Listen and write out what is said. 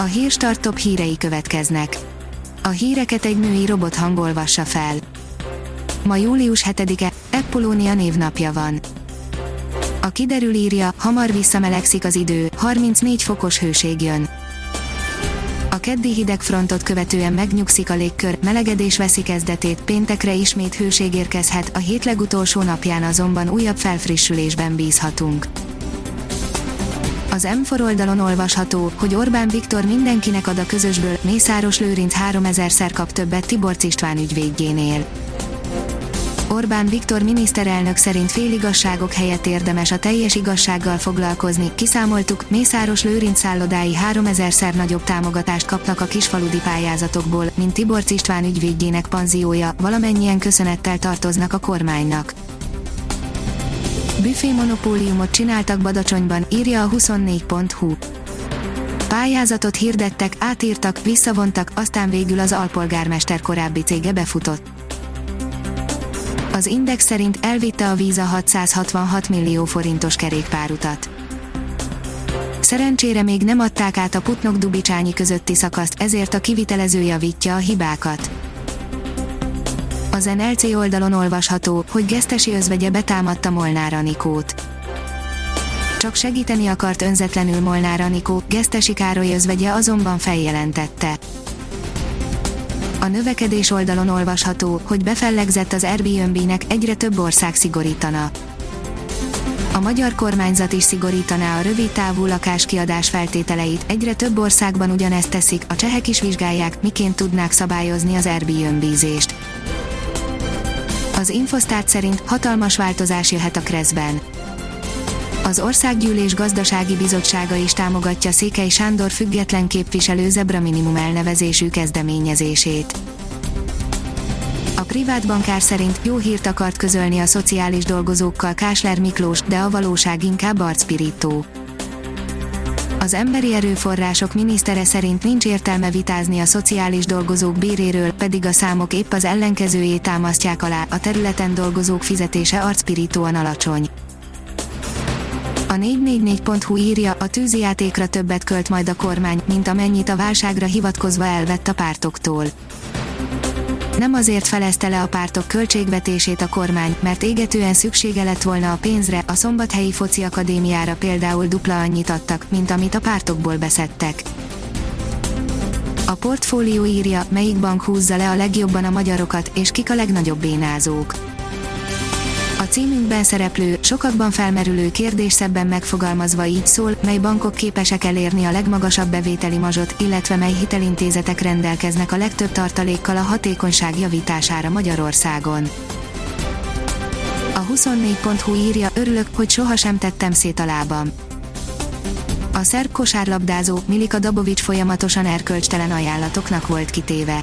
A hírstart top hírei következnek. A híreket egy női robot hangolvassa fel. Ma július 7-e, Eppolónia névnapja van. A kiderül írja, hamar visszamelegszik az idő, 34 fokos hőség jön. A keddi hidegfrontot követően megnyugszik a légkör, melegedés veszi kezdetét, péntekre ismét hőség érkezhet, a hét legutolsó napján azonban újabb felfrissülésben bízhatunk. Az M4 oldalon olvasható, hogy Orbán Viktor mindenkinek ad a közösből, Mészáros Lőrinc 3000-szer kap többet Tiborcs István ügyvédjénél. Orbán Viktor miniszterelnök szerint féligasságok helyett érdemes a teljes igazsággal foglalkozni. Kiszámoltuk, Mészáros Lőrinc szállodái 3000-szer nagyobb támogatást kapnak a kisfaludi pályázatokból, mint Tiborcs István ügyvédjének panziója, valamennyien köszönettel tartoznak a kormánynak. Büfé monopóliumot csináltak Badacsonyban, írja a 24.hu. Pályázatot hirdettek, átírtak, visszavontak, aztán végül az alpolgármester korábbi cége befutott. Az Index szerint elvitte a víza 666 millió forintos kerékpárutat. Szerencsére még nem adták át a Putnok-Dubicsányi közötti szakaszt, ezért a kivitelező javítja a hibákat. Az NLC oldalon olvasható, hogy Gesztesi özvegye betámadta Molnár Anikót. Csak segíteni akart önzetlenül Molnár Anikó, Gesztesi Károly özvegye azonban feljelentette. A növekedés oldalon olvasható, hogy befellegzett az Airbnb-nek, egyre több ország szigorítana. A magyar kormányzat is szigorítaná a rövid távú lakáskiadás feltételeit, egyre több országban ugyanezt teszik, a csehek is vizsgálják, miként tudnák szabályozni az Airbnb-zést. Az Infosztárt szerint hatalmas változás jöhet a Kreszben. Az Országgyűlés Gazdasági Bizottsága is támogatja Székely Sándor független képviselő zebra minimum elnevezésű kezdeményezését. A privát bankár szerint jó hírt akart közölni a szociális dolgozókkal Kásler Miklós, de a valóság inkább arcpirító. Az emberi erőforrások minisztere szerint nincs értelme vitázni a szociális dolgozók béréről, pedig a számok épp az ellenkezőjét támasztják alá, a területen dolgozók fizetése arcpirítóan alacsony. A 444.hu írja, a tűzijátékra többet költ majd a kormány, mint amennyit a válságra hivatkozva elvett a pártoktól. Nem azért felezte le a pártok költségvetését a kormány, mert égetően szüksége lett volna a pénzre, a Szombathelyi Foci Akadémiára például dupla annyit adtak, mint amit a pártokból beszedtek. A portfólió írja, melyik bank húzza le a legjobban a magyarokat, és kik a legnagyobb bénázók. Címünkben szereplő, sokakban felmerülő kérdés szebben megfogalmazva így szól, mely bankok képesek elérni a legmagasabb bevételi mazsot, illetve mely hitelintézetek rendelkeznek a legtöbb tartalékkal a hatékonyság javítására Magyarországon. A 24.hu írja, örülök, hogy sohasem tettem szét a lábam. A szerb kosárlabdázó Milika Dabovics folyamatosan erkölcstelen ajánlatoknak volt kitéve.